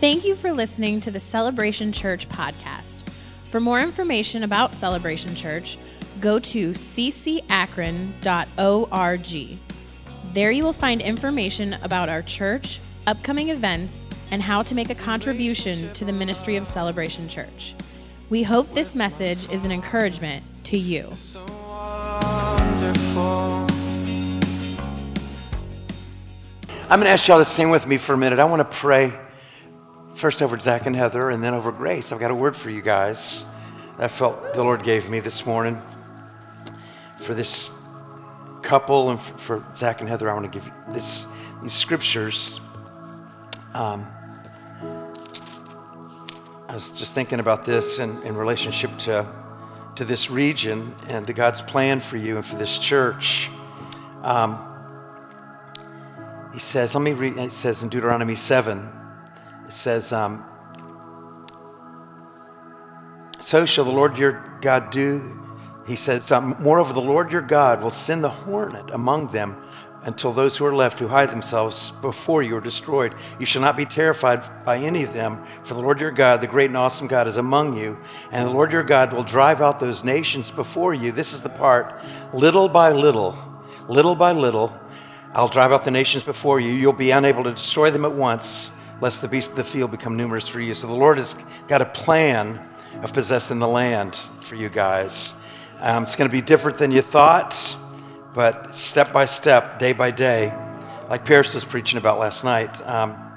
Thank you for listening to the Celebration Church podcast. For more information about Celebration Church, go to ccakron.org. There you will find information about our church, upcoming events, and how to make a contribution to the ministry of Celebration Church. We hope this message is an encouragement to you. I'm going to ask y'all to sing with me for a minute. I want to pray first over Zach and Heather and then over Grace. I've got a word for you guys that I felt the Lord gave me this morning for this couple and for Zach and Heather. I want to give you this, these scriptures. Um, I was just thinking about this in, in relationship to, to this region and to God's plan for you and for this church. Um, he says, let me read, it says in Deuteronomy 7, it says, um, So shall the Lord your God do. He says, um, Moreover, the Lord your God will send the hornet among them until those who are left who hide themselves before you are destroyed. You shall not be terrified by any of them, for the Lord your God, the great and awesome God, is among you. And the Lord your God will drive out those nations before you. This is the part little by little, little by little I'll drive out the nations before you. You'll be unable to destroy them at once, lest the beasts of the field become numerous for you. So the Lord has got a plan of possessing the land for you guys. Um, it's going to be different than you thought, but step by step, day by day, like Pierce was preaching about last night. Um,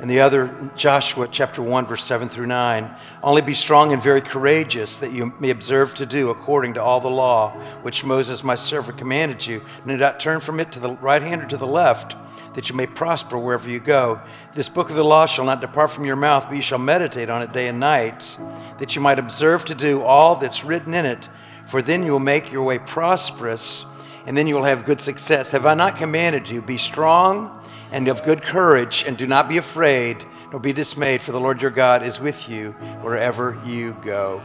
and the other, Joshua chapter 1, verse 7 through 9. Only be strong and very courageous, that you may observe to do according to all the law which Moses my servant commanded you. And do not turn from it to the right hand or to the left, that you may prosper wherever you go. This book of the law shall not depart from your mouth, but you shall meditate on it day and night, that you might observe to do all that's written in it. For then you will make your way prosperous, and then you will have good success. Have I not commanded you? Be strong and of good courage, and do not be afraid, nor be dismayed, for the Lord your God is with you wherever you go.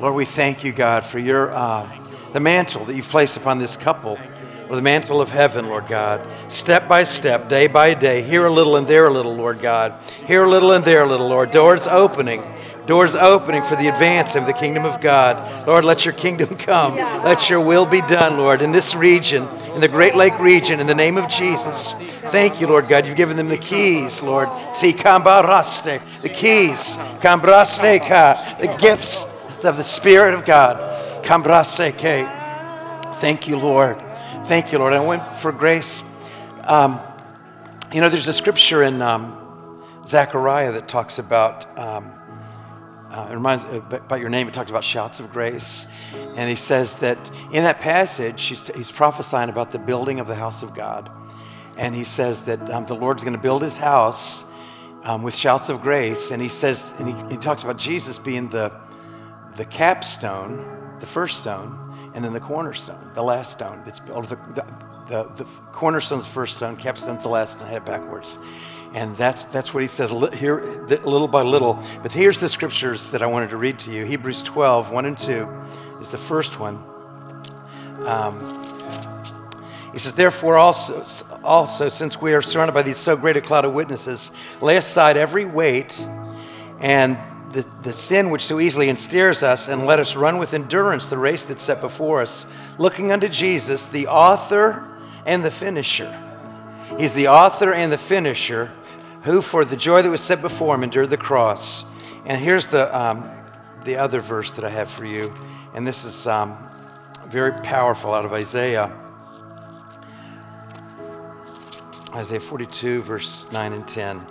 Lord, we thank you, God, for your uh, the mantle that you've placed upon this couple, or the mantle of heaven, Lord God. Step by step, day by day, here a little and there a little, Lord God. Here a little and there a little, Lord. Doors opening Doors opening for the advance of the kingdom of God. Lord, let your kingdom come. Let your will be done, Lord, in this region, in the Great Lake region, in the name of Jesus. Thank you, Lord God. You've given them the keys, Lord. See, kambaraste, the keys, kambraste ka, the gifts of the Spirit of God. Kambraste ke. Thank you, Lord. Thank you, Lord. I went for grace. Um, you know, there's a scripture in um, Zechariah that talks about. Um, uh, it reminds uh, about your name. It talks about shouts of grace, and he says that in that passage, he's, he's prophesying about the building of the house of God, and he says that um, the Lord's going to build His house um, with shouts of grace, and he says, and he, he talks about Jesus being the the capstone, the first stone, and then the cornerstone, the last stone that's built. The, the, the, the cornerstone's the first stone, capstone's the last stone. I backwards. And that's, that's what he says here, little by little. But here's the scriptures that I wanted to read to you Hebrews 12, 1 and 2 is the first one. Um, he says, Therefore, also, also, since we are surrounded by these so great a cloud of witnesses, lay aside every weight and the, the sin which so easily ensnares us, and let us run with endurance the race that's set before us, looking unto Jesus, the author and the finisher. He's the author and the finisher who, for the joy that was set before him, endured the cross. And here's the, um, the other verse that I have for you, and this is um, very powerful out of Isaiah. Isaiah 42, verse 9 and 10.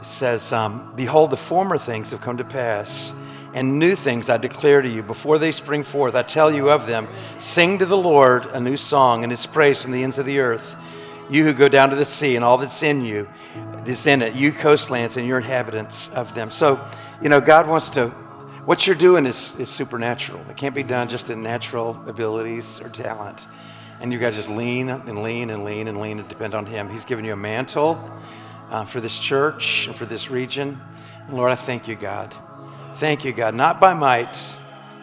It says, um, Behold, the former things have come to pass, and new things I declare to you. Before they spring forth, I tell you of them. Sing to the Lord a new song, and his praise from the ends of the earth. You who go down to the sea and all that's in you, is in it, you coastlands and your inhabitants of them. So, you know, God wants to, what you're doing is, is supernatural. It can't be done just in natural abilities or talent. And you've got to just lean and lean and lean and lean and depend on Him. He's given you a mantle uh, for this church and for this region. And Lord, I thank you, God. Thank you, God. Not by might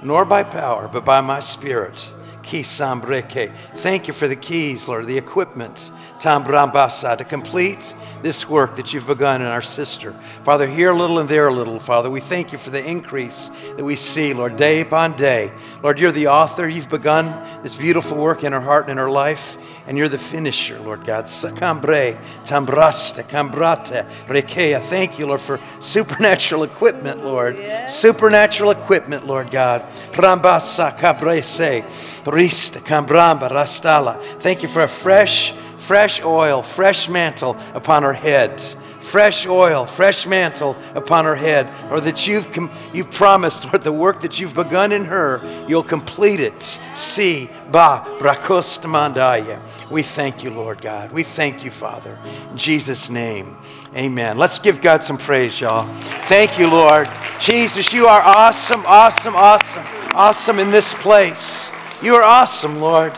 nor by power, but by my spirit. Thank you for the keys, Lord, the equipment, Tambrambasa, to complete this work that you've begun in our sister. Father, here a little and there a little, Father. We thank you for the increase that we see, Lord, day upon day. Lord, you're the author. You've begun this beautiful work in her heart and in her life, and you're the finisher, Lord God. Sakambre, tambraste, cambrate, rekea. Thank you, Lord, for supernatural equipment, Lord. Supernatural equipment, Lord God. Rambasa cabrese, brista, cambramba, rastala. Thank you for a fresh, fresh oil, fresh mantle upon our heads fresh oil, fresh mantle upon her head, or that you've, com- you've promised, Lord, the work that you've begun in her, you'll complete it. Si, ba, mandaya. We thank you, Lord God. We thank you, Father. In Jesus' name, amen. Let's give God some praise, y'all. Thank you, Lord. Jesus, you are awesome, awesome, awesome, awesome in this place. You are awesome, Lord.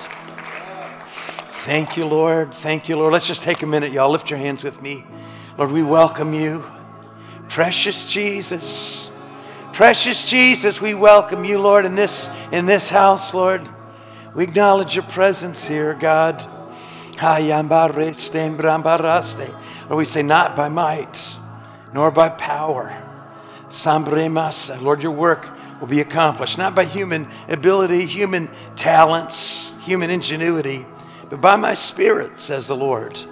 Thank you, Lord. Thank you, Lord. Let's just take a minute, y'all. Lift your hands with me. Lord, we welcome you. Precious Jesus. Precious Jesus, we welcome you, Lord, in this, in this house, Lord. We acknowledge your presence here, God. Lord, we say, not by might, nor by power. Lord, your work will be accomplished, not by human ability, human talents, human ingenuity, but by my spirit, says the Lord.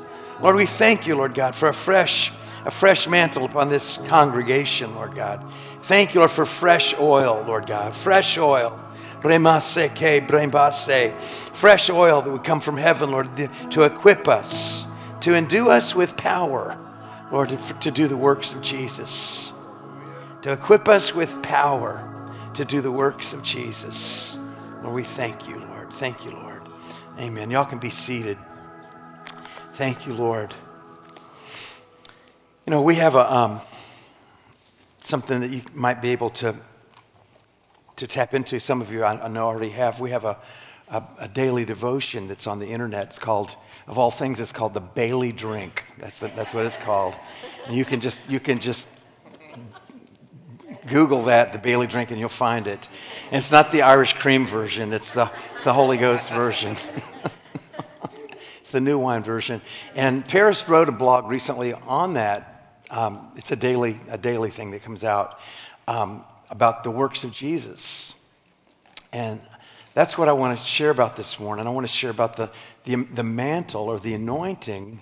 Lord, we thank you, Lord God, for a fresh, a fresh mantle upon this congregation, Lord God. Thank you, Lord, for fresh oil, Lord God. Fresh oil. Fresh oil that would come from heaven, Lord, to equip us, to endue us with power, Lord, to, to do the works of Jesus. To equip us with power to do the works of Jesus. Lord, we thank you, Lord. Thank you, Lord. Amen. Y'all can be seated. Thank you, Lord. You know, we have a, um, something that you might be able to, to tap into. Some of you I, know already have. We have a, a, a, daily devotion that's on the internet. It's called, of all things, it's called the Bailey Drink. That's, the, that's what it's called. And you can just, you can just Google that, the Bailey Drink, and you'll find it. And it's not the Irish cream version, it's the, it's the Holy Ghost version. It's the new wine version. And Paris wrote a blog recently on that. Um, it's a daily, a daily thing that comes out um, about the works of Jesus. And that's what I want to share about this morning. I want to share about the, the, the mantle or the anointing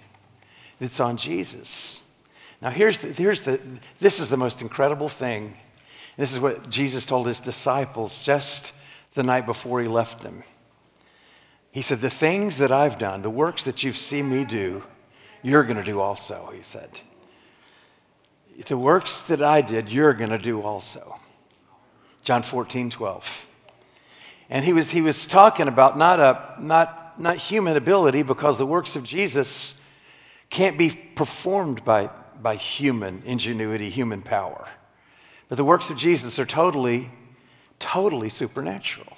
that's on Jesus. Now, here's the, here's the, this is the most incredible thing. This is what Jesus told his disciples just the night before he left them. He said, The things that I've done, the works that you've seen me do, you're going to do also, he said. The works that I did, you're going to do also. John 14, 12. And he was, he was talking about not, a, not, not human ability because the works of Jesus can't be performed by, by human ingenuity, human power. The works of Jesus are totally, totally supernatural.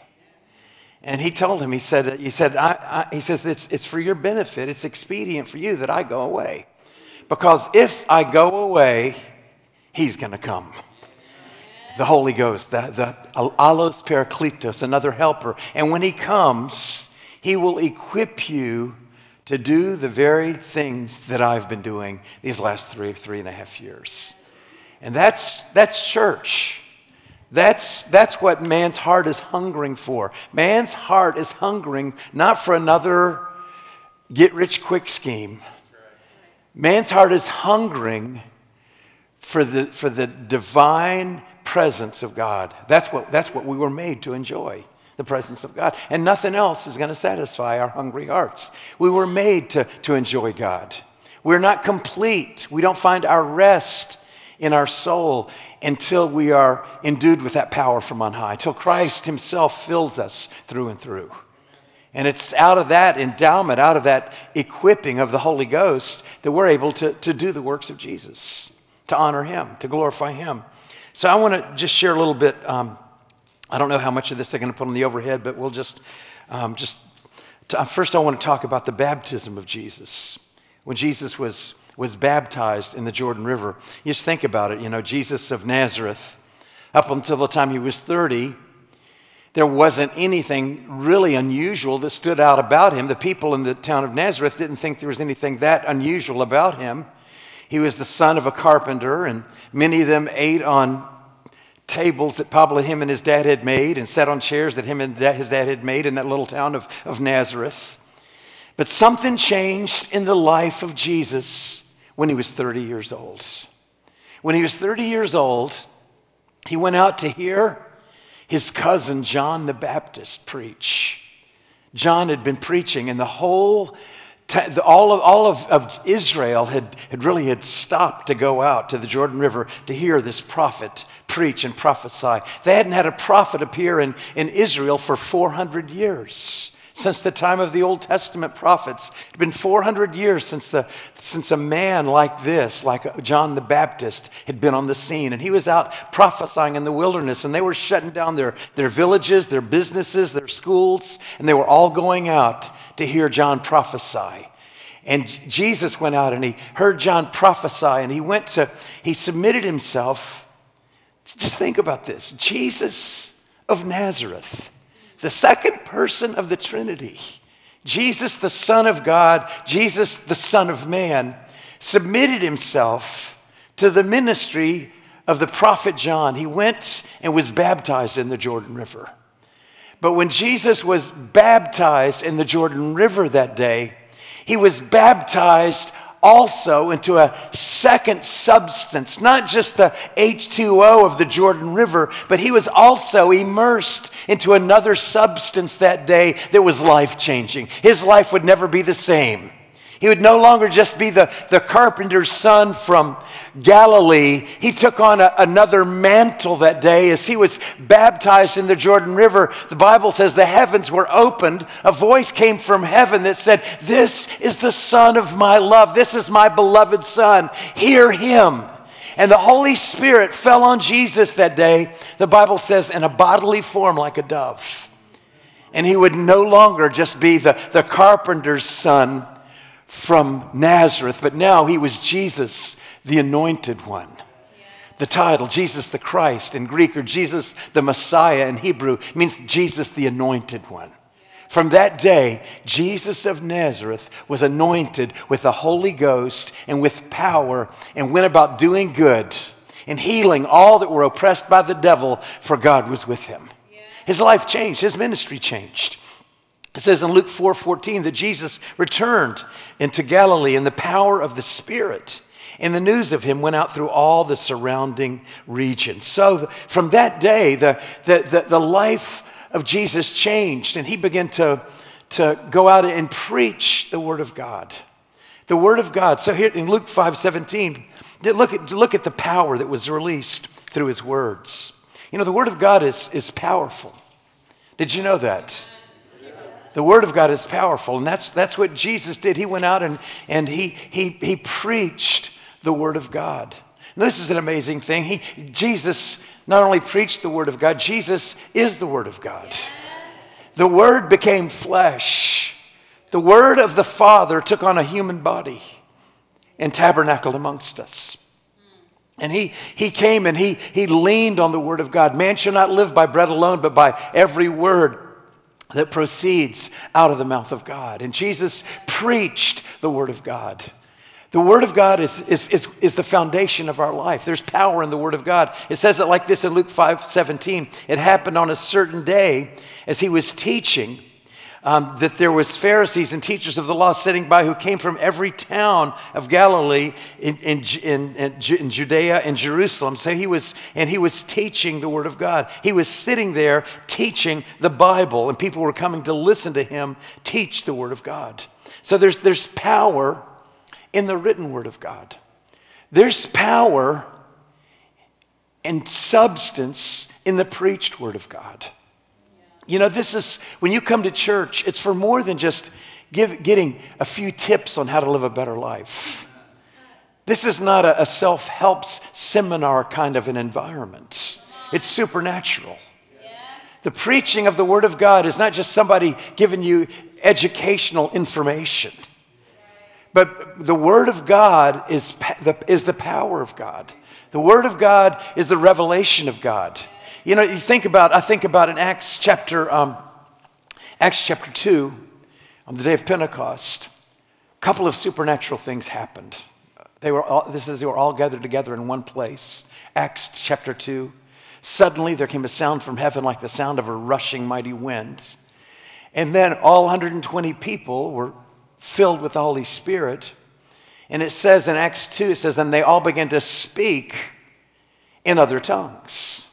And he told him, he said, he, said I, I, he says, it's, it's for your benefit. It's expedient for you that I go away. Because if I go away, he's going to come. The Holy Ghost, the, the Allos Parakletos, another helper. And when he comes, he will equip you to do the very things that I've been doing these last three, three and a half years. And that's, that's church. That's, that's what man's heart is hungering for. Man's heart is hungering not for another get rich quick scheme. Man's heart is hungering for the, for the divine presence of God. That's what, that's what we were made to enjoy the presence of God. And nothing else is going to satisfy our hungry hearts. We were made to, to enjoy God. We're not complete. We don't find our rest in our soul until we are endued with that power from on high, until Christ Himself fills us through and through. And it's out of that endowment, out of that equipping of the Holy Ghost, that we're able to, to do the works of Jesus, to honor Him, to glorify Him. So I want to just share a little bit. Um, I don't know how much of this they're going to put on the overhead, but we'll just, um, just to, first I want to talk about the baptism of Jesus. When Jesus was was baptized in the Jordan River. Just think about it. You know, Jesus of Nazareth, up until the time he was 30, there wasn't anything really unusual that stood out about him. The people in the town of Nazareth didn't think there was anything that unusual about him. He was the son of a carpenter, and many of them ate on tables that probably him and his dad had made and sat on chairs that him and his dad had made in that little town of, of Nazareth. But something changed in the life of Jesus when he was 30 years old. When he was 30 years old, he went out to hear his cousin John the Baptist preach. John had been preaching, and the whole all of, all of, of Israel had, had really had stopped to go out to the Jordan River to hear this prophet preach and prophesy. They hadn't had a prophet appear in, in Israel for 400 years since the time of the Old Testament prophets. It had been 400 years since, the, since a man like this, like John the Baptist, had been on the scene. And he was out prophesying in the wilderness, and they were shutting down their, their villages, their businesses, their schools, and they were all going out to hear John prophesy. And Jesus went out and he heard John prophesy, and he went to, he submitted himself. Just think about this Jesus of Nazareth the second person of the Trinity, Jesus, the Son of God, Jesus, the Son of Man, submitted himself to the ministry of the prophet John. He went and was baptized in the Jordan River. But when Jesus was baptized in the Jordan River that day, he was baptized also into a second substance, not just the H2O of the Jordan River, but he was also immersed into another substance that day that was life changing. His life would never be the same. He would no longer just be the, the carpenter's son from Galilee. He took on a, another mantle that day as he was baptized in the Jordan River. The Bible says the heavens were opened. A voice came from heaven that said, This is the Son of my love. This is my beloved Son. Hear him. And the Holy Spirit fell on Jesus that day, the Bible says, in a bodily form like a dove. And he would no longer just be the, the carpenter's son from Nazareth, but now he was Jesus, the anointed one. The title, Jesus the Christ in Greek, or Jesus the Messiah in Hebrew, means Jesus the anointed one. From that day, Jesus of Nazareth was anointed with the Holy Ghost and with power and went about doing good and healing all that were oppressed by the devil, for God was with him. His life changed, his ministry changed. It says in Luke 4 14 that Jesus returned into Galilee in the power of the Spirit. And the news of him went out through all the surrounding region. So from that day, the, the, the, the life of Jesus changed, and he began to, to go out and preach the Word of God. The Word of God. So here in Luke 5 17, look at, look at the power that was released through his words. You know, the Word of God is, is powerful. Did you know that? The Word of God is powerful. And that's, that's what Jesus did. He went out and, and he, he, he preached the Word of God. And this is an amazing thing. He, Jesus not only preached the Word of God, Jesus is the Word of God. The Word became flesh. The Word of the Father took on a human body and tabernacled amongst us. And he, he came and he, he leaned on the word of God. Man shall not live by bread alone, but by every word that proceeds out of the mouth of God. And Jesus preached the Word of God. The Word of God is, is, is, is, the foundation of our life. There's power in the Word of God. It says it like this in Luke 5 17. It happened on a certain day as he was teaching um, that there was Pharisees and teachers of the law sitting by who came from every town of Galilee in, in, in, in, Judea and Jerusalem. So he was, and he was teaching the word of God. He was sitting there teaching the Bible, and people were coming to listen to him teach the word of God. So there's, there's power in the written word of God. There's power and substance in the preached word of God. You know, this is, when you come to church, it's for more than just give, getting a few tips on how to live a better life. This is not a, a self help seminar kind of an environment, it's supernatural. The preaching of the Word of God is not just somebody giving you educational information, but the Word of God is the, is the power of God. The Word of God is the revelation of God. You know, you think about, I think about in Acts chapter, um, Acts chapter 2, on the day of Pentecost, a couple of supernatural things happened. They were all, this is, they were all gathered together in one place. Acts chapter 2. Suddenly there came a sound from heaven like the sound of a rushing mighty wind. And then all 120 people were filled with the Holy Spirit. And it says in Acts 2, it says, and they all began to speak in other tongues.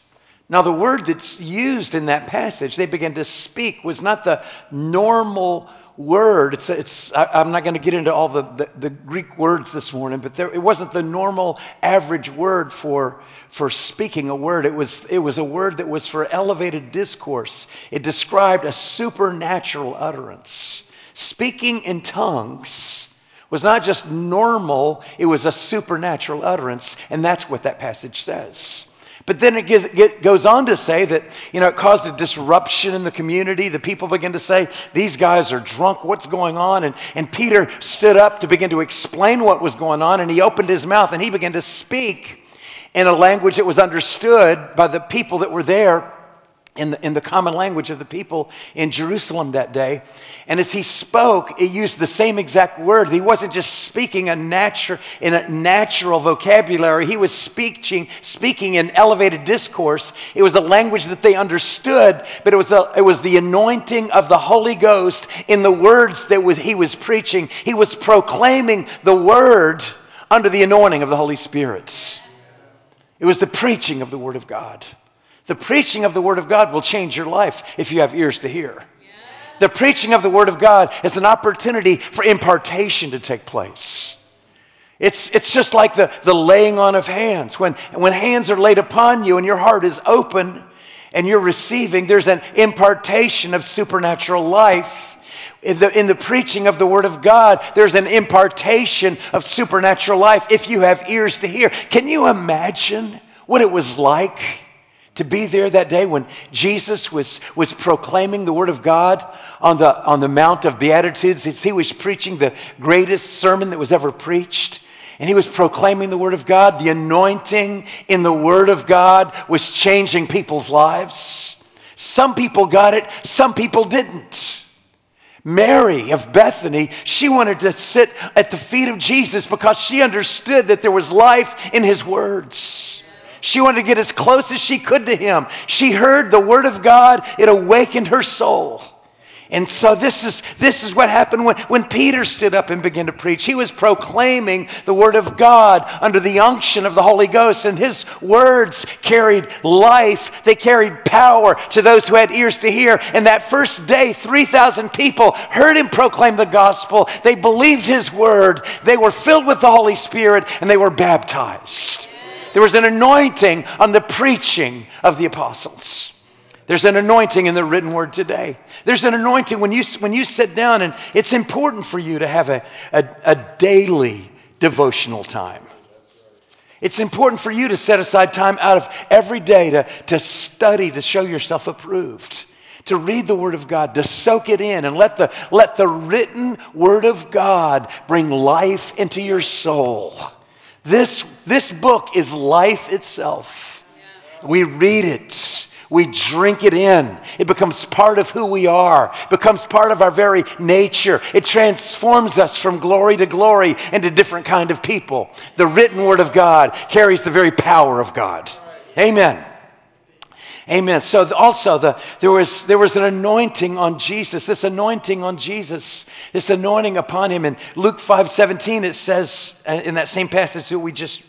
Now, the word that's used in that passage, they began to speak, was not the normal word. It's, it's, I, am not going to get into all the, the, the, Greek words this morning, but there, it wasn't the normal average word for, for speaking a word. It was, it was a word that was for elevated discourse. It described a supernatural utterance. Speaking in tongues was not just normal, it was a supernatural utterance, and that's what that passage says. But then it, gives, it, goes on to say that, you know, it caused a disruption in the community. The people begin to say, these guys are drunk. What's going on? And, and Peter stood up to begin to explain what was going on. And he opened his mouth and he began to speak in a language that was understood by the people that were there in the, in the common language of the people in Jerusalem that day. And as he spoke, he used the same exact word. He wasn't just speaking a natu- in a natural vocabulary, he was speaking, speaking in elevated discourse. It was a language that they understood, but it was, a, it was the anointing of the Holy Ghost in the words that was, he was preaching. He was proclaiming the word under the anointing of the Holy Spirit. It was the preaching of the Word of God. The preaching of the Word of God will change your life if you have ears to hear. The preaching of the Word of God is an opportunity for impartation to take place. It's, it's just like the, the laying on of hands. When, when hands are laid upon you and your heart is open and you're receiving, there's an impartation of supernatural life. In the, in the preaching of the Word of God, there's an impartation of supernatural life if you have ears to hear. Can you imagine what it was like? To be there that day when Jesus was, was proclaiming the Word of God on the, on the Mount of Beatitudes. He was preaching the greatest sermon that was ever preached. And he was proclaiming the Word of God. The anointing in the Word of God was changing people's lives. Some people got it, some people didn't. Mary of Bethany, she wanted to sit at the feet of Jesus because she understood that there was life in his words. She wanted to get as close as she could to him. She heard the word of God, it awakened her soul. And so this is, this is what happened when, when Peter stood up and began to preach. He was proclaiming the word of God under the unction of the Holy Ghost, and his words carried life. They carried power to those who had ears to hear. And that first day, 3,000 people heard him proclaim the gospel. They believed his word. They were filled with the Holy Spirit, and they were baptized. There was an anointing on the preaching of the apostles. There's an anointing in the written word today. There's an anointing when you, when you sit down, and it's important for you to have a, a, a daily devotional time. It's important for you to set aside time out of every day to, to study, to show yourself approved, to read the Word of God, to soak it in, and let the, let the written Word of God bring life into your soul. This, this book is life itself. We read it. We drink it in. It becomes part of who we are, becomes part of our very nature. It transforms us from glory to glory into different kind of people. The written word of God carries the very power of God. Amen. Amen. So also the, there, was, there was an anointing on Jesus, this anointing on Jesus, this anointing upon him. In Luke 5 17, it says uh, in that same passage that we just,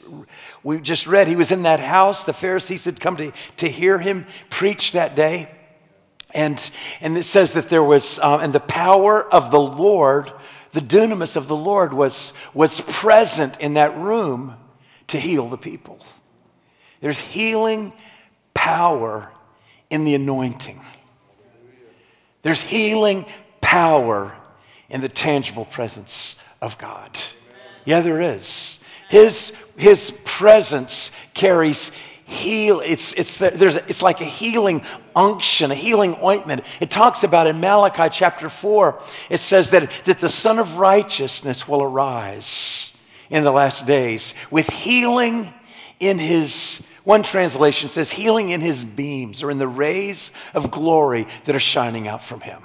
we just read, he was in that house. The Pharisees had come to, to hear him preach that day. And, and it says that there was, uh, and the power of the Lord, the dunamis of the Lord was, was present in that room to heal the people. There's healing power in the anointing. There's healing power in the tangible presence of God. Yeah, there is. His, his presence carries heal. It's, it's, the, there's, it's like a healing unction, a healing ointment. It talks about in Malachi chapter 4, it says that, that the Sun of Righteousness will arise in the last days with healing in his One translation says, healing in his beams or in the rays of glory that are shining out from him.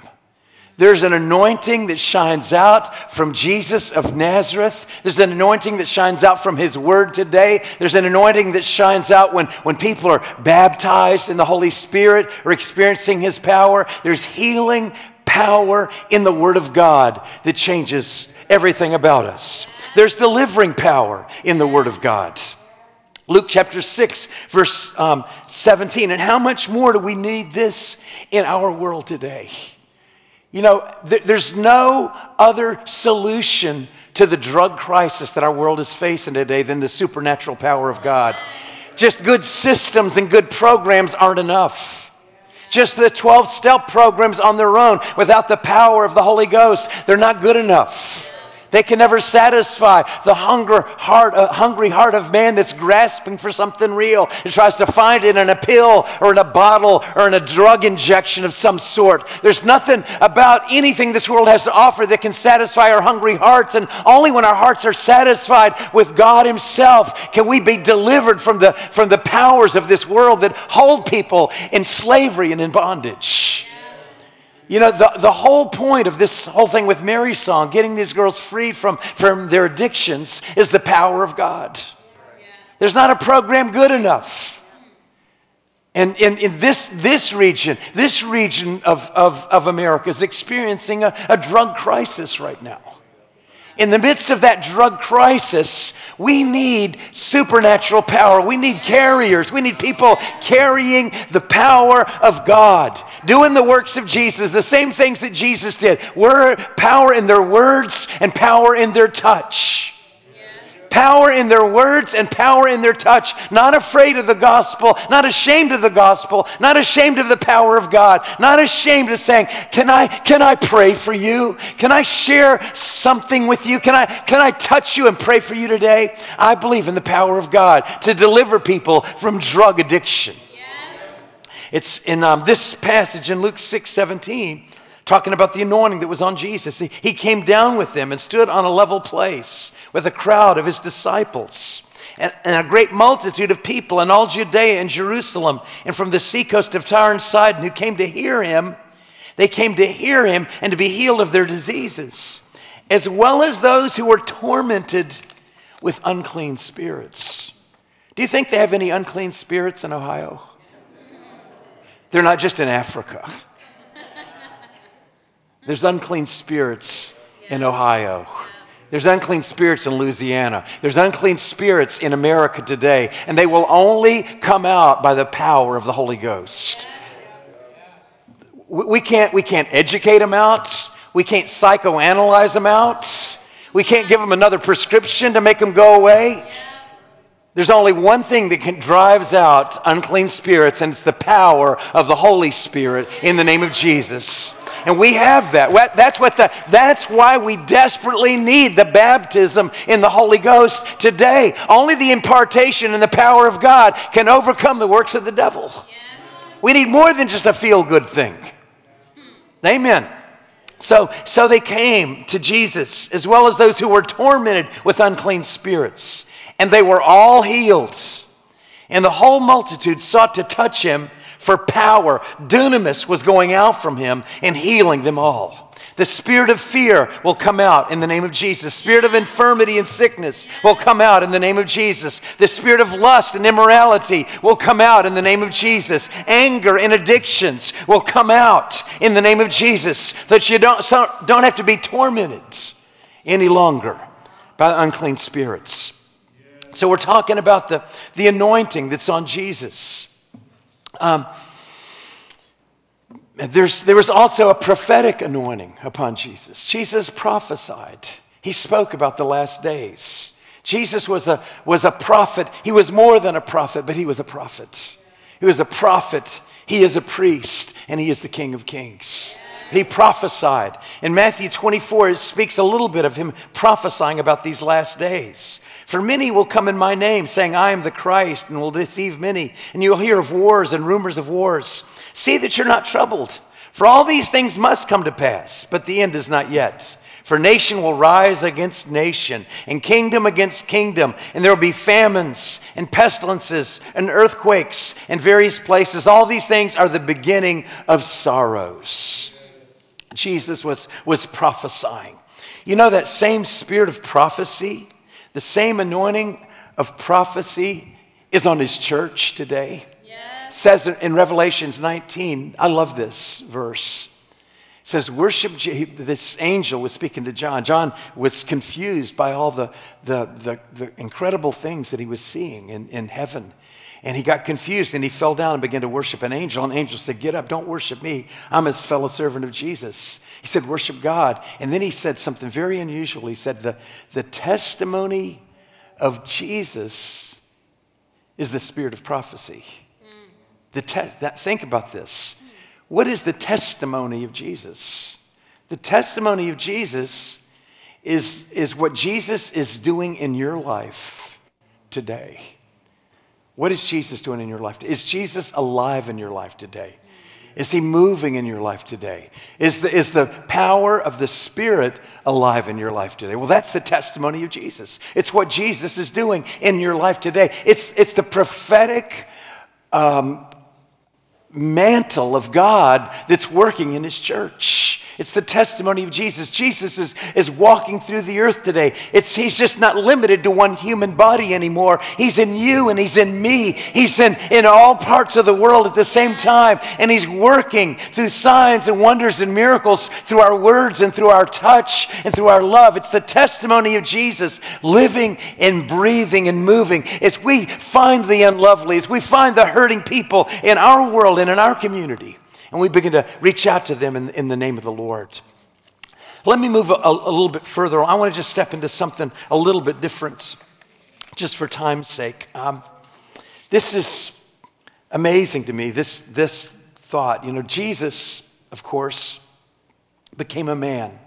There's an anointing that shines out from Jesus of Nazareth. There's an anointing that shines out from his word today. There's an anointing that shines out when, when people are baptized in the Holy Spirit or experiencing his power. There's healing power in the word of God that changes everything about us. There's delivering power in the word of God. Luke chapter 6, verse um, 17. And how much more do we need this in our world today? You know, th- there's no other solution to the drug crisis that our world is facing today than the supernatural power of God. Just good systems and good programs aren't enough. Just the 12 step programs on their own without the power of the Holy Ghost, they're not good enough. They can never satisfy the hunger heart, uh, hungry heart of man that's grasping for something real. It tries to find it in a pill or in a bottle or in a drug injection of some sort. There's nothing about anything this world has to offer that can satisfy our hungry hearts. And only when our hearts are satisfied with God Himself can we be delivered from the, from the powers of this world that hold people in slavery and in bondage. You know, the, the whole point of this whole thing with Mary's song, getting these girls free from, from their addictions, is the power of God. There's not a program good enough. And in, this, this region, this region of, of, of America is experiencing a, a drug crisis right now in the midst of that drug crisis, we need supernatural power. We need carriers. We need people carrying the power of God, doing the works of Jesus, the same things that Jesus did. Word, power in their words and power in their touch power in their words and power in their touch, not afraid of the gospel, not ashamed of the gospel, not ashamed of the power of God, not ashamed of saying, "Can I can I pray for you? Can I share something with you? Can I can I touch you and pray for you today?" I believe in the power of God to deliver people from drug addiction. It's in um, this passage in Luke 6 17 talking about the anointing that was on Jesus. He, he came down with them and stood on a level place with a crowd of his disciples. And, and, a great multitude of people in all Judea and Jerusalem and from the seacoast of Tyre and Sidon who came to hear him. They came to hear him and to be healed of their diseases, as well as those who were tormented with unclean spirits. Do you think they have any unclean spirits in Ohio? They're not just in Africa. There's unclean spirits in Ohio. There's unclean spirits in Louisiana. There's unclean spirits in America today, and they will only come out by the power of the Holy Ghost. We can't, we can't educate them out. We can't psychoanalyze them out. We can't give them another prescription to make them go away. There's only one thing that can drives out unclean spirits, and it's the power of the Holy Spirit in the name of Jesus. And we have that. That's, what the, that's why we desperately need the baptism in the Holy Ghost today. Only the impartation and the power of God can overcome the works of the devil. We need more than just a feel good thing. Amen. So, so they came to Jesus, as well as those who were tormented with unclean spirits, and they were all healed. And the whole multitude sought to touch him for power. Dunamis was going out from him and healing them all. The spirit of fear will come out in the name of Jesus. The spirit of infirmity and sickness will come out in the name of Jesus. The spirit of lust and immorality will come out in the name of Jesus. Anger and addictions will come out in the name of Jesus. That you don't, don't have to be tormented any longer by unclean spirits. So we're talking about the, the anointing that's on Jesus. Um, there's, there was also a prophetic anointing upon Jesus. Jesus prophesied, he spoke about the last days. Jesus was a, was a prophet. He was more than a prophet, but he was a prophet. He was a prophet, he is a priest, and he is the King of Kings. He prophesied. In Matthew 24, it speaks a little bit of him prophesying about these last days. For many will come in my name, saying, I am the Christ, and will deceive many. And you will hear of wars and rumors of wars. See that you're not troubled, for all these things must come to pass, but the end is not yet. For nation will rise against nation, and kingdom against kingdom, and there will be famines and pestilences and earthquakes in various places. All these things are the beginning of sorrows. Jesus was, was prophesying. You know, that same spirit of prophecy, the same anointing of prophecy is on his church today. Yes. Says in Revelations 19, I love this verse says, Worship. This angel was speaking to John. John was confused by all the, the, the, the incredible things that he was seeing in, in heaven. And he got confused and he fell down and began to worship an angel. And angel said, Get up, don't worship me. I'm his fellow servant of Jesus. He said, Worship God. And then he said something very unusual. He said, The, the testimony of Jesus is the spirit of prophecy. Mm. The te- that, think about this. What is the testimony of Jesus? The testimony of Jesus is, is what Jesus is doing in your life today. What is Jesus doing in your life? Is Jesus alive in your life today? Is he moving in your life today? Is the, is the power of the Spirit alive in your life today? Well, that's the testimony of Jesus. It's what Jesus is doing in your life today. It's, it's the prophetic um, mantle of God that's working in his church. It's the testimony of Jesus. Jesus is, is walking through the earth today. It's, he's just not limited to one human body anymore. He's in you and he's in me. He's in, in all parts of the world at the same time. And he's working through signs and wonders and miracles through our words and through our touch and through our love. It's the testimony of Jesus living and breathing and moving. As we find the unlovely, as we find the hurting people in our world and in our community and we begin to reach out to them in, in the name of the Lord. Let me move a, a little bit further. I want to just step into something a little bit different, just for time's sake. Um, this is amazing to me, this, this thought. You know, Jesus, of course, became a man.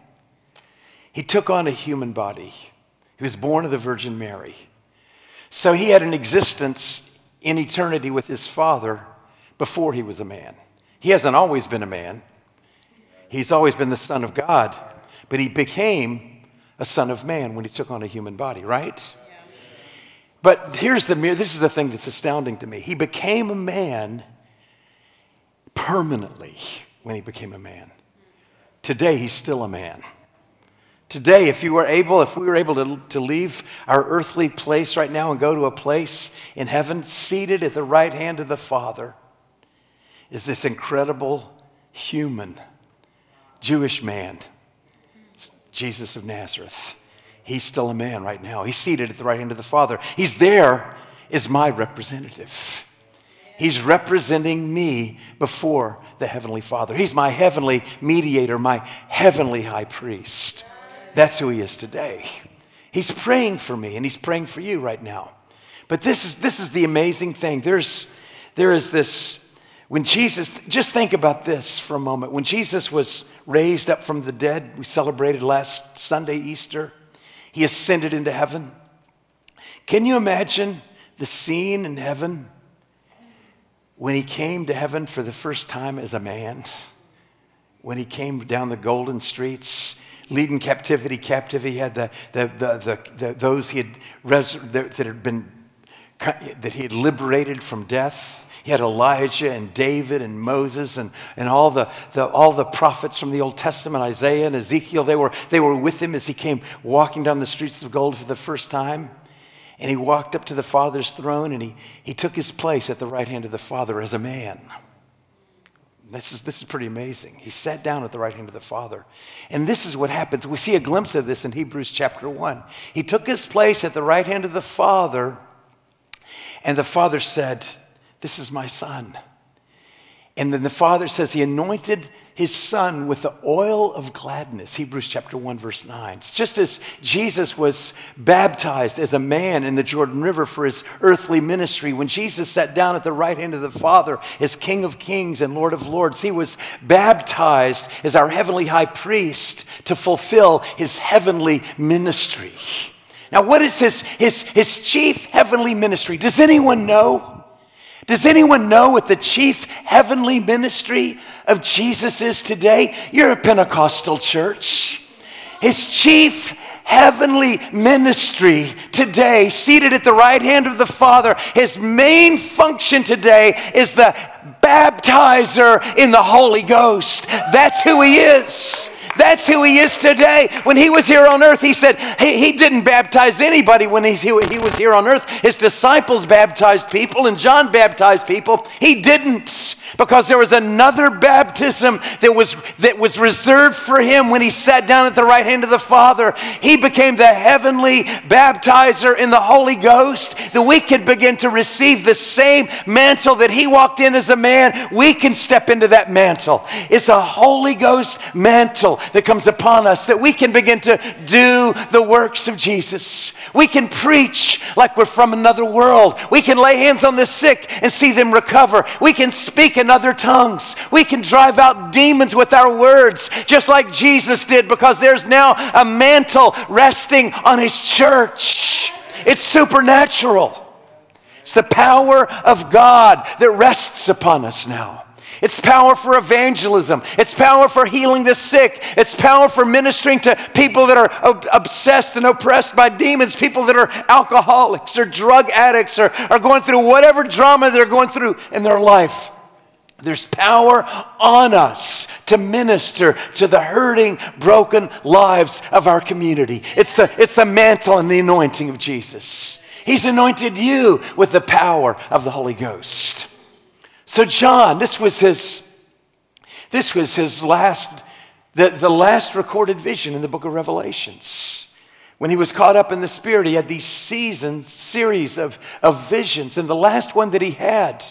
He took on a human body. He was born of the Virgin Mary. So he had an existence in eternity with his Father before he was a man. He hasn't always been a man, he's always been the Son of God, but he became a Son of Man when he took on a human body, right? But here's the this is the thing that's astounding to me. He became a man permanently when he became a man. Today he's still a man. Today, if you were able, if we were able to, to leave our earthly place right now and go to a place in heaven, seated at the right hand of the Father, is this incredible human Jewish man, Jesus of Nazareth. He's still a man right now. He's seated at the right hand of the Father. He's there as my representative. He's representing me before the Heavenly Father. He's my heavenly mediator, my heavenly high priest. That's who he is today. He's praying for me and he's praying for you right now. But this is, this is the amazing thing. There's, there is this when Jesus, just think about this for a moment. When Jesus was raised up from the dead, we celebrated last Sunday, Easter, he ascended into heaven. Can you imagine the scene in heaven when he came to heaven for the first time as a man? When he came down the golden streets, leading captivity captive, he had the, the, the, the, those he had res- that had been that he had liberated from death he had Elijah and David and Moses and, and all, the, the, all the prophets from the Old Testament, Isaiah and Ezekiel. They were, they were with him as he came walking down the streets of gold for the first time. And he walked up to the Father's throne and he, he took his place at the right hand of the Father as a man. This is, this is pretty amazing. He sat down at the right hand of the Father. And this is what happens. We see a glimpse of this in Hebrews chapter 1. He took his place at the right hand of the Father, and the Father said, this is my son. And then the father says he anointed his son with the oil of gladness. Hebrews chapter 1, verse 9. It's just as Jesus was baptized as a man in the Jordan River for his earthly ministry, when Jesus sat down at the right hand of the Father as King of Kings and Lord of Lords, he was baptized as our heavenly high priest to fulfill his heavenly ministry. Now, what is his, his, his chief heavenly ministry? Does anyone know? Does anyone know what the chief heavenly ministry of Jesus is today? You're a Pentecostal church. his chief heavenly ministry today, seated at the right hand of the Father, his main function today is the baptizer in the Holy Ghost. That's who he is. That's who he is today. When he was here on earth, he said he, he didn't baptize anybody when he, he was here on earth. His disciples baptized people, and John baptized people. He didn't because there was another baptism that was, that was reserved for him when he sat down at the right hand of the Father. He became the heavenly baptizer in the Holy Ghost, that we could begin to receive the same mantle that he walked in as a man. We can step into that mantle. It's a Holy Ghost mantle that comes upon us that we can begin to do the works of Jesus. We can preach like we're from another world. We can lay hands on the sick and see them recover. We can speak in other tongues. We can drive out demons with our words, just like Jesus did, because there's now a mantle resting on his church. It's supernatural. It's the power of God that rests upon us now. It's power for evangelism. It's power for healing the sick. It's power for ministering to people that are obsessed and oppressed by demons, people that are alcoholics or drug addicts or are going through whatever drama they're going through in their life. There's power on us to minister to the hurting, broken lives of our community. It's the, it's the mantle and the anointing of Jesus. He's anointed you with the power of the Holy Ghost. So, John, this was his, this was his last, the, the last recorded vision in the book of Revelations. When he was caught up in the Spirit, he had these seasons, series of, of visions. And the last one that he had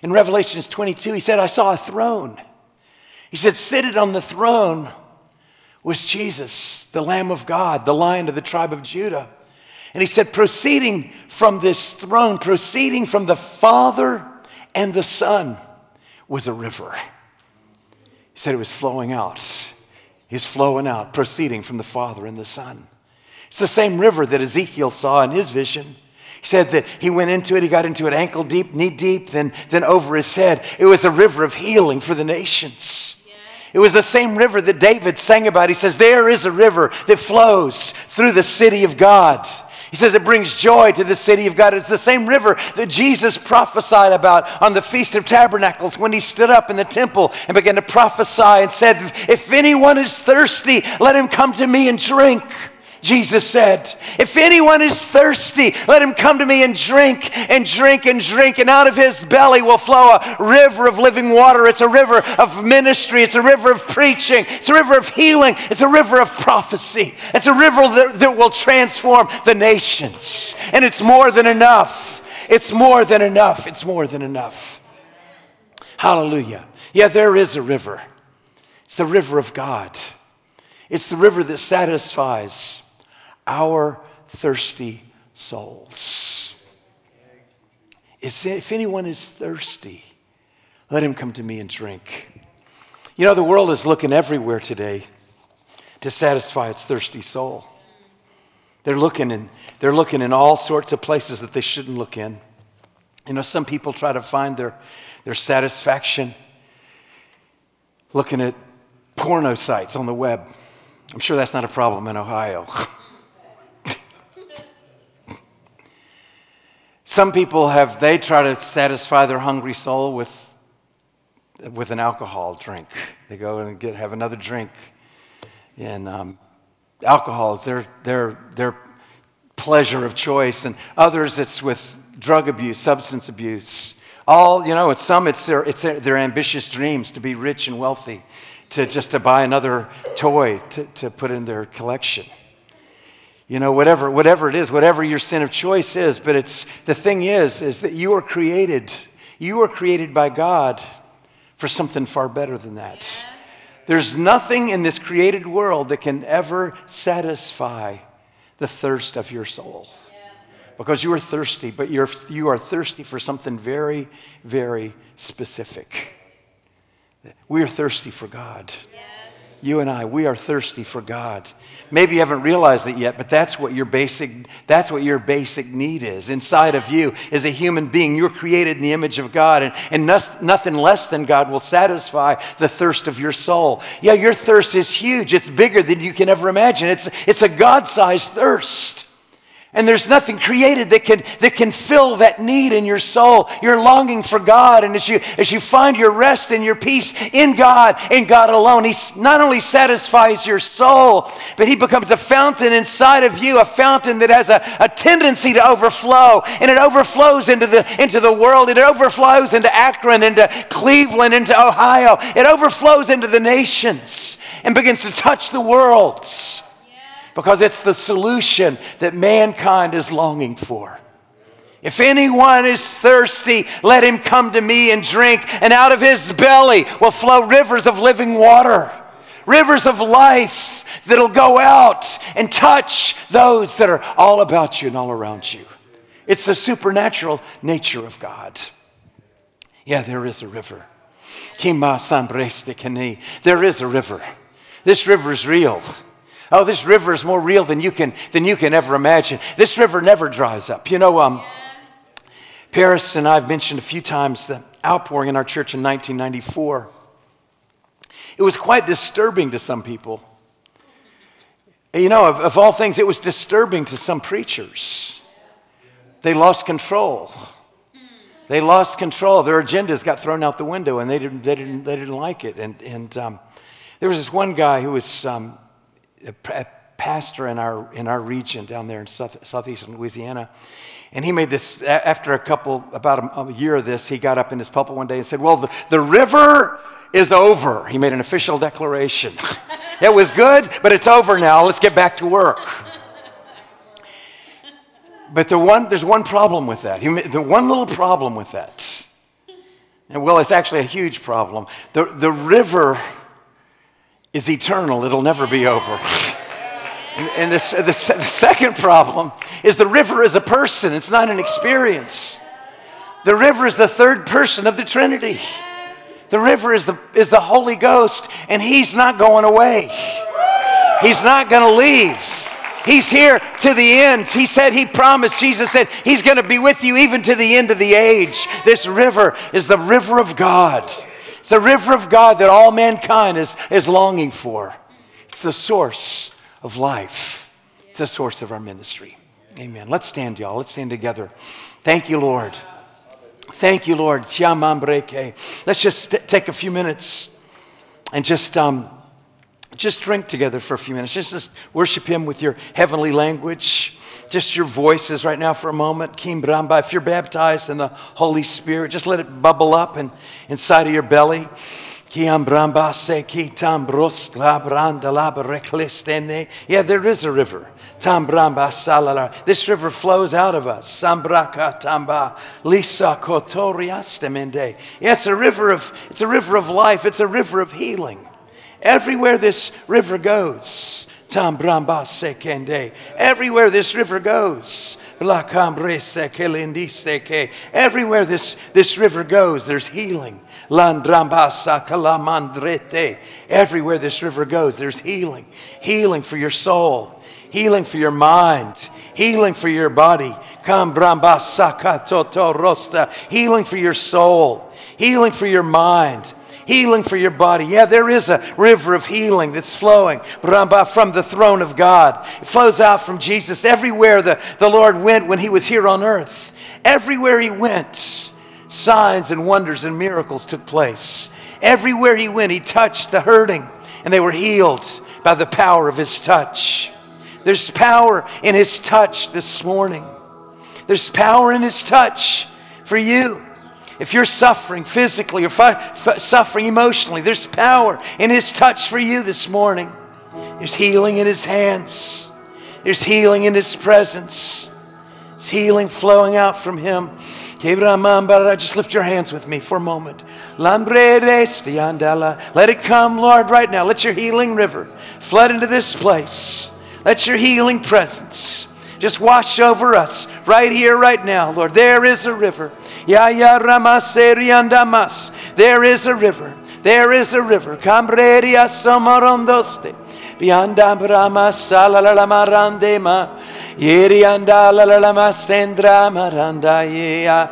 in Revelations 22, he said, I saw a throne. He said, Seated on the throne was Jesus, the Lamb of God, the Lion of the tribe of Judah. And he said, proceeding from this throne, proceeding from the Father and the sun was a river. He said it was flowing out. He's flowing out, proceeding from the Father and the Son. It's the same river that Ezekiel saw in his vision. He said that he went into it, he got into it ankle deep, knee deep, then, then over his head. It was a river of healing for the nations. It was the same river that David sang about. He says, There is a river that flows through the city of God. He says it brings joy to the city of God. It's the same river that Jesus prophesied about on the Feast of Tabernacles when he stood up in the temple and began to prophesy and said, If anyone is thirsty, let him come to me and drink. Jesus said. If anyone is thirsty, let him come to me and drink and drink and drink, and out of his belly will flow a river of living water. It's a river of ministry, it's a river of preaching, it's a river of healing, it's a river of prophecy, it's a river that, that will transform the nations. And it's more than enough. It's more than enough. It's more than enough. Hallelujah. Yeah, there is a river. It's the river of God. It's the river that satisfies our thirsty souls. If anyone is thirsty, let him come to me and drink. You know, the world is looking everywhere today to satisfy its thirsty soul. They're looking in, they're looking in all sorts of places that they shouldn't look in. You know, some people try to find their, their satisfaction looking at porno sites on the web. I'm sure that's not a problem in Ohio. Some people have, they try to satisfy their hungry soul with, with an alcohol drink. They go and get, have another drink. And um, alcohol is their, their, their pleasure of choice. And others, it's with drug abuse, substance abuse. All, you know, it's some, it's their, it's their, their ambitious dreams to be rich and wealthy, to just to buy another toy to, to put in their collection you know whatever whatever it is whatever your sin of choice is but it's the thing is is that you are created you are created by god for something far better than that. There's nothing in this created world that can ever satisfy the thirst of your soul. Because you are thirsty but you're you are thirsty for something very very specific. We are thirsty for god You and I, we are thirsty for God. Maybe you haven't realized it yet, but that's what your basic that's what your basic need is. Inside of you as a human being, you're created in the image of God, and, and nothing less than God will satisfy the thirst of your soul. Yeah, your thirst is huge. It's bigger than you can ever imagine. It's, it's a God-sized thirst. And there's nothing created that can, that can fill that need in your soul. You're longing for God. And as you, as you find your rest and your peace in God, in God alone, He not only satisfies your soul, but He becomes a fountain inside of you, a fountain that has a, a tendency to overflow. And it overflows into the, into the world. It overflows into Akron, into Cleveland, into Ohio. It overflows into the nations and begins to touch the worlds because it's the solution that mankind is longing for. If anyone is thirsty, let him come to me and drink, and out of his belly will flow rivers of living water, rivers of life that'll go out and touch those that are all about you and all around you. It's the supernatural nature of God. Yeah, there is a river. There is a river. This river is real. Oh, this river is more real than you can, than you can ever imagine. This river never dries up. You know, um, Paris and I have mentioned a few times the outpouring in our church in 1994. It was quite disturbing to some people. You know, of, of all things, it was disturbing to some preachers. They lost control. They lost control. Their agendas got thrown out the window, and they didn't, they didn't, they didn't like it. And, and um, there was this one guy who was um, a pastor in our, in our region down there in south, southeastern Louisiana. And he made this, after a couple, about a, a, year of this, he got up in his pulpit one day and said, Well, the, the river is over. He made an official declaration. it was good, but it's over now. Let's get back to work. But the one, there's one problem with that. He, the one little problem with that. And well, it's actually a huge problem. The, the river is eternal, it'll never be over. And, and the, the, the, second problem is the river is a person, it's not an experience. The river is the third person of the Trinity. The river is the, is the Holy Ghost, and He's not going away. He's not going to leave. He's here to the end. He said, He promised, Jesus said, He's going to be with you even to the end of the age. This river is the river of God. The river of God that all mankind is, is longing for. It's the source of life, it's the source of our ministry. Amen. Let's stand, y'all. Let's stand together. Thank you, Lord. Thank you, Lord. Let's just take a few minutes and just, um, just drink together for a few minutes. Just, just worship Him with your heavenly language just your voices right now for a moment. Kimbramba. If you're baptized in the Holy Spirit, just let it bubble up and inside of your belly. Yeah, there is a river. This river flows out of us. Yeah, it's a river of it's a river of life. It's a river of healing. Everywhere this river goes, Tam Bramba Sekende. Everywhere this river goes, everywhere this, this river goes, there's healing. Everywhere this river goes, there's healing. Healing for your soul, healing for your mind, healing for your body. Healing for your soul, healing for your mind healing for your body. Yeah, there is a river of healing that's flowing from the throne of God. It flows out from Jesus everywhere the, the Lord went when he was here on earth. Everywhere he went, signs and wonders and miracles took place. Everywhere he went, he touched the hurting, and they were healed by the power of his touch. There's power in his touch this morning. There's power in his touch for you. If you're suffering physically or suffering emotionally, there's power in His touch for you this morning. There's healing in His hands, there's healing in His presence, there's healing flowing out from Him. Just lift your hands with me for a moment. Let it come, Lord, right now. Let your healing river flood into this place. Let your healing presence just wash over us right here, right now, Lord. There is a river. Ya ya ramaseriandamas. There is a river. There is a river. Cambreria somarondoste. Bianda brama salalala marandema. Yerianda lalala sendra maranda yea.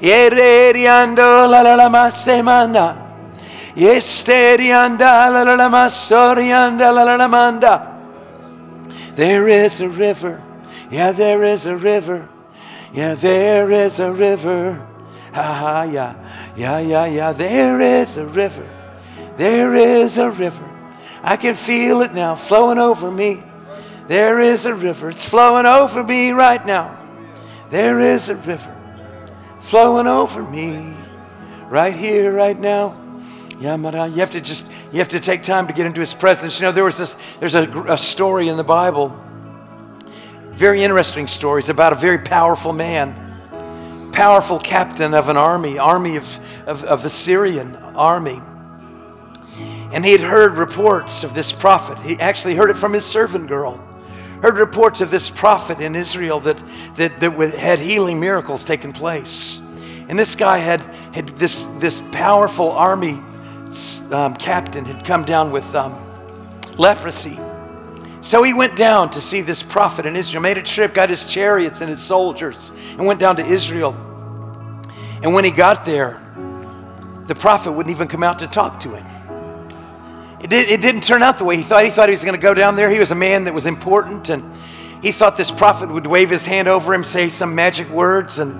Yereriando lalala masemana. Yesterianda lalala masorianda lalala manda. There is a river. Yeah, there is a river. Yeah, there is a river. Ha ha, yeah. Yeah, yeah, yeah. There is a river. There is a river. I can feel it now flowing over me. There is a river. It's flowing over me right now. There is a river flowing over me right here, right now. Yamara, uh, you have to just you have to take time to get into his presence. You know, there was this there's a, a story in the Bible, very interesting story. It's about a very powerful man, powerful captain of an army, army of, of, of the Syrian army. And he had heard reports of this prophet. He actually heard it from his servant girl. Heard reports of this prophet in Israel that, that, that had healing miracles taken place. And this guy had, had this, this powerful army um, captain had come down with um, leprosy. So he went down to see this prophet in Israel, made a trip, got his chariots and his soldiers, and went down to Israel. And when he got there, the prophet wouldn't even come out to talk to him. It, did, didn't turn out the way he thought. He thought he was going to go down there. He was a man that was important, and he thought this prophet would wave his hand over him, say some magic words, and,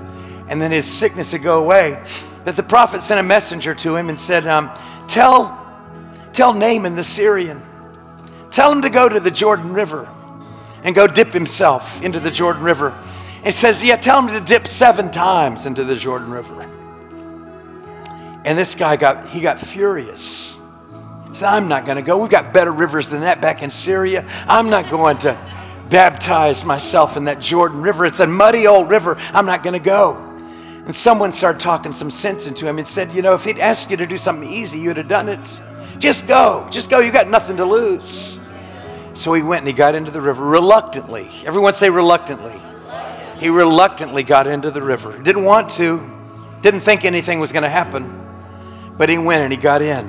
and then his sickness would go away. But the prophet sent a messenger to him and said, um, Tell, tell Naaman the Syrian, tell him to go to the Jordan River and go dip himself into the Jordan River. It says, yeah, tell him to dip seven times into the Jordan River. And this guy got, he got furious. He said, I'm not going to go. We've got better rivers than that back in Syria. I'm not going to baptize myself in that Jordan River. It's a muddy old river. I'm not going to go. And someone started talking some sense into him and said, You know, if he'd asked you to do something easy, you'd have done it. Just go. Just go. You got nothing to lose. So he went and he got into the river reluctantly. Everyone say reluctantly. He reluctantly got into the river. Didn't want to, didn't think anything was going to happen. But he went and he got in.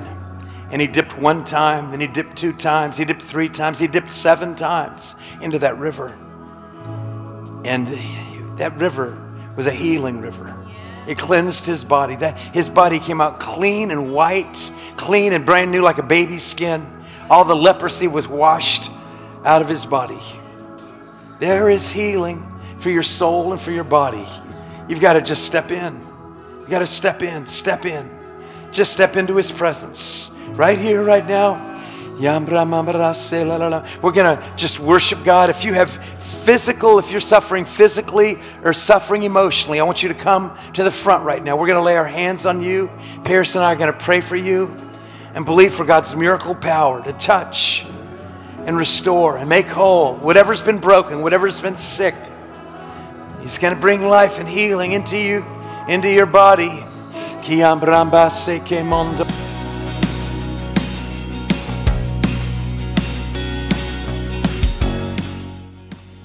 And he dipped one time, then he dipped two times, he dipped three times, he dipped seven times into that river. And that river was a healing river. It cleansed his body. That his body came out clean and white, clean and brand new like a baby's skin. All the leprosy was washed out of his body. There is healing for your soul and for your body. You've got to just step in. You've got to step in, step in. Just step into his presence. Right here, right now. We're going to just worship God. If you have physical, if you're suffering physically or suffering emotionally, I want you to come to the front right now. We're going to lay our hands on you. Paris and I are going to pray for you and believe for God's miracle power to touch and restore and make whole whatever's been broken, whatever's been sick. He's going to bring life and healing into you, into your body.